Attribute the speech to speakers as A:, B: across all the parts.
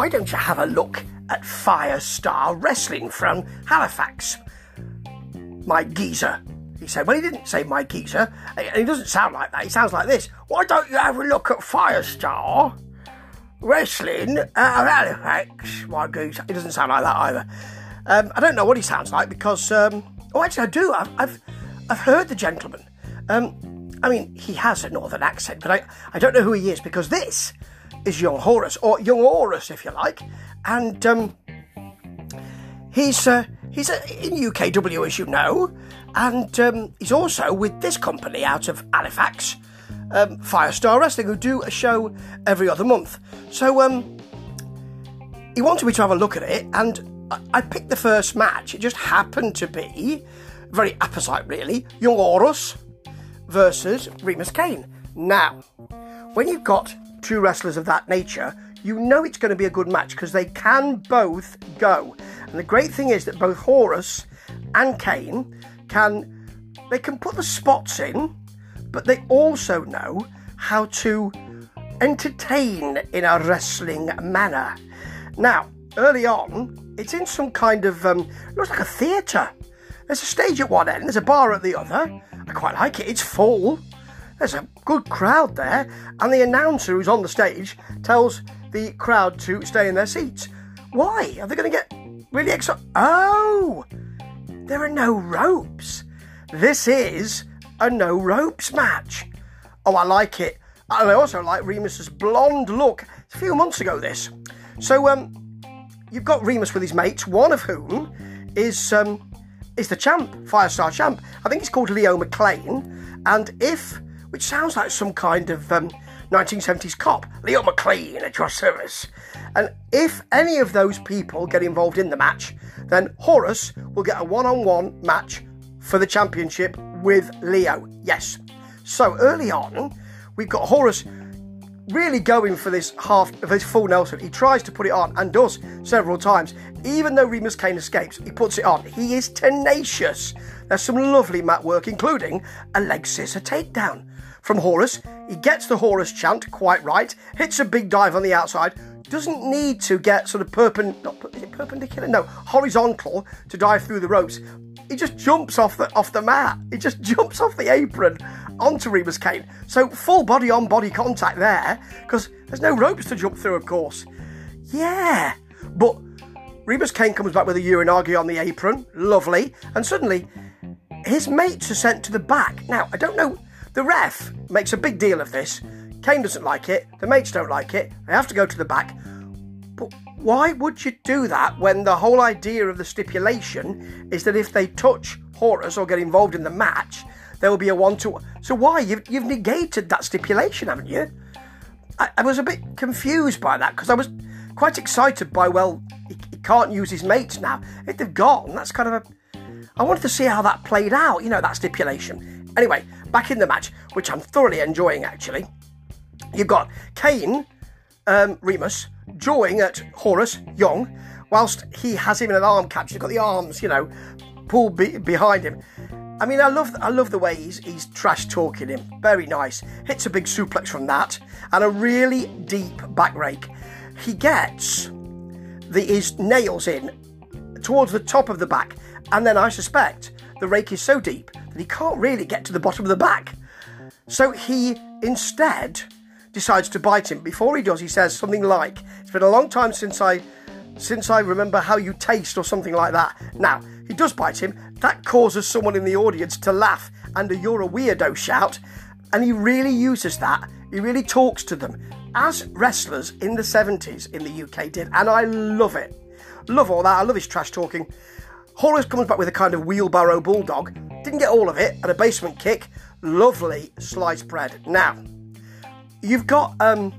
A: why don't you have a look at Firestar Wrestling from Halifax? My geezer. He said, well, he didn't say my geezer. And he doesn't sound like that. He sounds like this. Why don't you have a look at Firestar Wrestling of Halifax? My geezer. He doesn't sound like that either. Um, I don't know what he sounds like because, um, oh, actually, I do. I've, I've, I've heard the gentleman. Um, I mean, he has a northern accent, but I, I don't know who he is because this is young Horus, or young Horus, if you like, and um, he's uh, he's uh, in UKW, as you know, and um, he's also with this company out of Halifax, um, Firestar Wrestling, who do a show every other month. So um, he wanted me to have a look at it, and I, I picked the first match. It just happened to be very apposite, really. Young Horus versus Remus Kane. Now, when you've got two wrestlers of that nature, you know it's going to be a good match because they can both go. And the great thing is that both Horus and Kane can they can put the spots in, but they also know how to entertain in a wrestling manner. Now, early on, it's in some kind of um, looks like a theatre. There's a stage at one end, there's a bar at the other. I quite like it. It's full. There's a good crowd there, and the announcer who's on the stage tells the crowd to stay in their seats. Why? Are they going to get really excited? Oh, there are no ropes. This is a no ropes match. Oh, I like it. And I also like Remus's blonde look. It's a few months ago, this. So, um, you've got Remus with his mates, one of whom is um, is the champ, Firestar champ. I think he's called Leo McLean. And if which sounds like some kind of um, 1970s cop, Leo McLean at your service. And if any of those people get involved in the match, then Horus will get a one on one match for the championship with Leo. Yes. So early on, we've got Horus really going for this half of his full Nelson. He tries to put it on and does several times. Even though Remus Kane escapes, he puts it on. He is tenacious. There's some lovely mat work, including a leg scissor takedown from Horus. He gets the Horus chant quite right, hits a big dive on the outside, doesn't need to get sort of perpen- not, perpendicular, no, horizontal to dive through the ropes. He just jumps off the off the mat. He just jumps off the apron onto Remus Kane. So full body on body contact there, because there's no ropes to jump through, of course. Yeah, but Remus Kane comes back with a uranage on the apron, lovely, and suddenly his mates are sent to the back. Now I don't know the ref makes a big deal of this. Kane doesn't like it, the mates don't like it, they have to go to the back. But why would you do that when the whole idea of the stipulation is that if they touch Horus or get involved in the match, there will be a one to one? So why? You've, you've negated that stipulation, haven't you? I, I was a bit confused by that because I was quite excited by, well, he, he can't use his mates now. If they've gone, that's kind of a. I wanted to see how that played out, you know, that stipulation. Anyway, back in the match, which I'm thoroughly enjoying actually. You've got Kane, um, Remus, drawing at Horus, Young, whilst he has him in an arm catch. He's got the arms, you know, pulled be- behind him. I mean, I love I love the way he's he's trash talking him. Very nice. Hits a big suplex from that and a really deep back rake. He gets the, his nails in towards the top of the back, and then I suspect the rake is so deep he can't really get to the bottom of the back. So he instead decides to bite him. Before he does, he says something like, "It's been a long time since I since I remember how you taste," or something like that. Now he does bite him. That causes someone in the audience to laugh and a "You're a weirdo" shout, and he really uses that. He really talks to them as wrestlers in the 70s in the UK did, and I love it. Love all that. I love his trash talking. Horus comes back with a kind of wheelbarrow bulldog. Didn't get all of it, and a basement kick. Lovely sliced bread. Now, you've got um,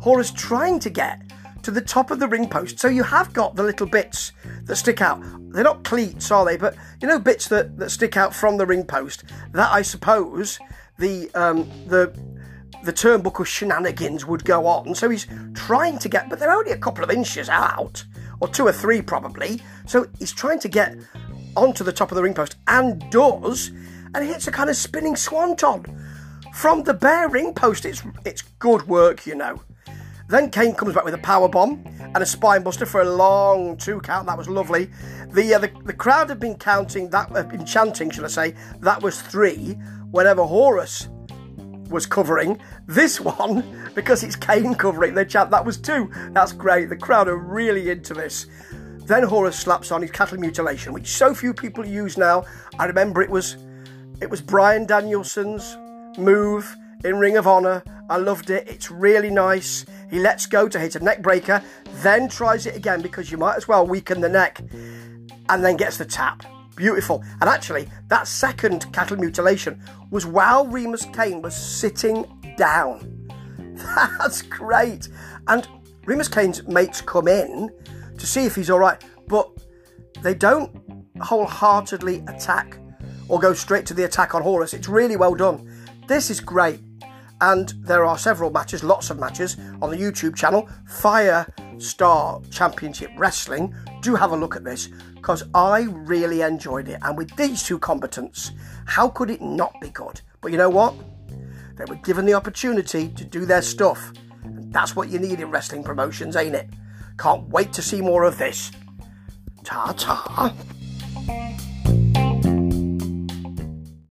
A: Horus trying to get to the top of the ring post. So you have got the little bits that stick out. They're not cleats, are they? But you know, bits that, that stick out from the ring post. That I suppose the um, the the turnbuckle shenanigans would go on. So he's trying to get, but they're only a couple of inches out, or two or three probably. So he's trying to get onto the top of the ring post and does, and hits a kind of spinning swanton from the bare ring post. It's it's good work, you know. Then Kane comes back with a power bomb and a spine buster for a long two count. That was lovely. The uh, the, the crowd had been counting that, uh, been chanting, shall I say? That was three. Whenever Horus was covering this one, because it's Kane covering, they chant that was two. That's great. The crowd are really into this. Then Horus slaps on his cattle mutilation, which so few people use now. I remember it was it was Bryan Danielson's move in Ring of Honor. I loved it. It's really nice. He lets go to hit a neck breaker, then tries it again because you might as well weaken the neck, and then gets the tap. Beautiful. And actually, that second cattle mutilation was while Remus Kane was sitting down. That's great. And Remus Kane's mates come in to see if he's all right, but they don't wholeheartedly attack or go straight to the attack on Horus. It's really well done. This is great. And there are several matches, lots of matches on the YouTube channel, Fire Star Championship Wrestling. Do have a look at this because I really enjoyed it. And with these two combatants, how could it not be good? But you know what? They were given the opportunity to do their stuff. And that's what you need in wrestling promotions, ain't it? Can't wait to see more of this. Ta ta.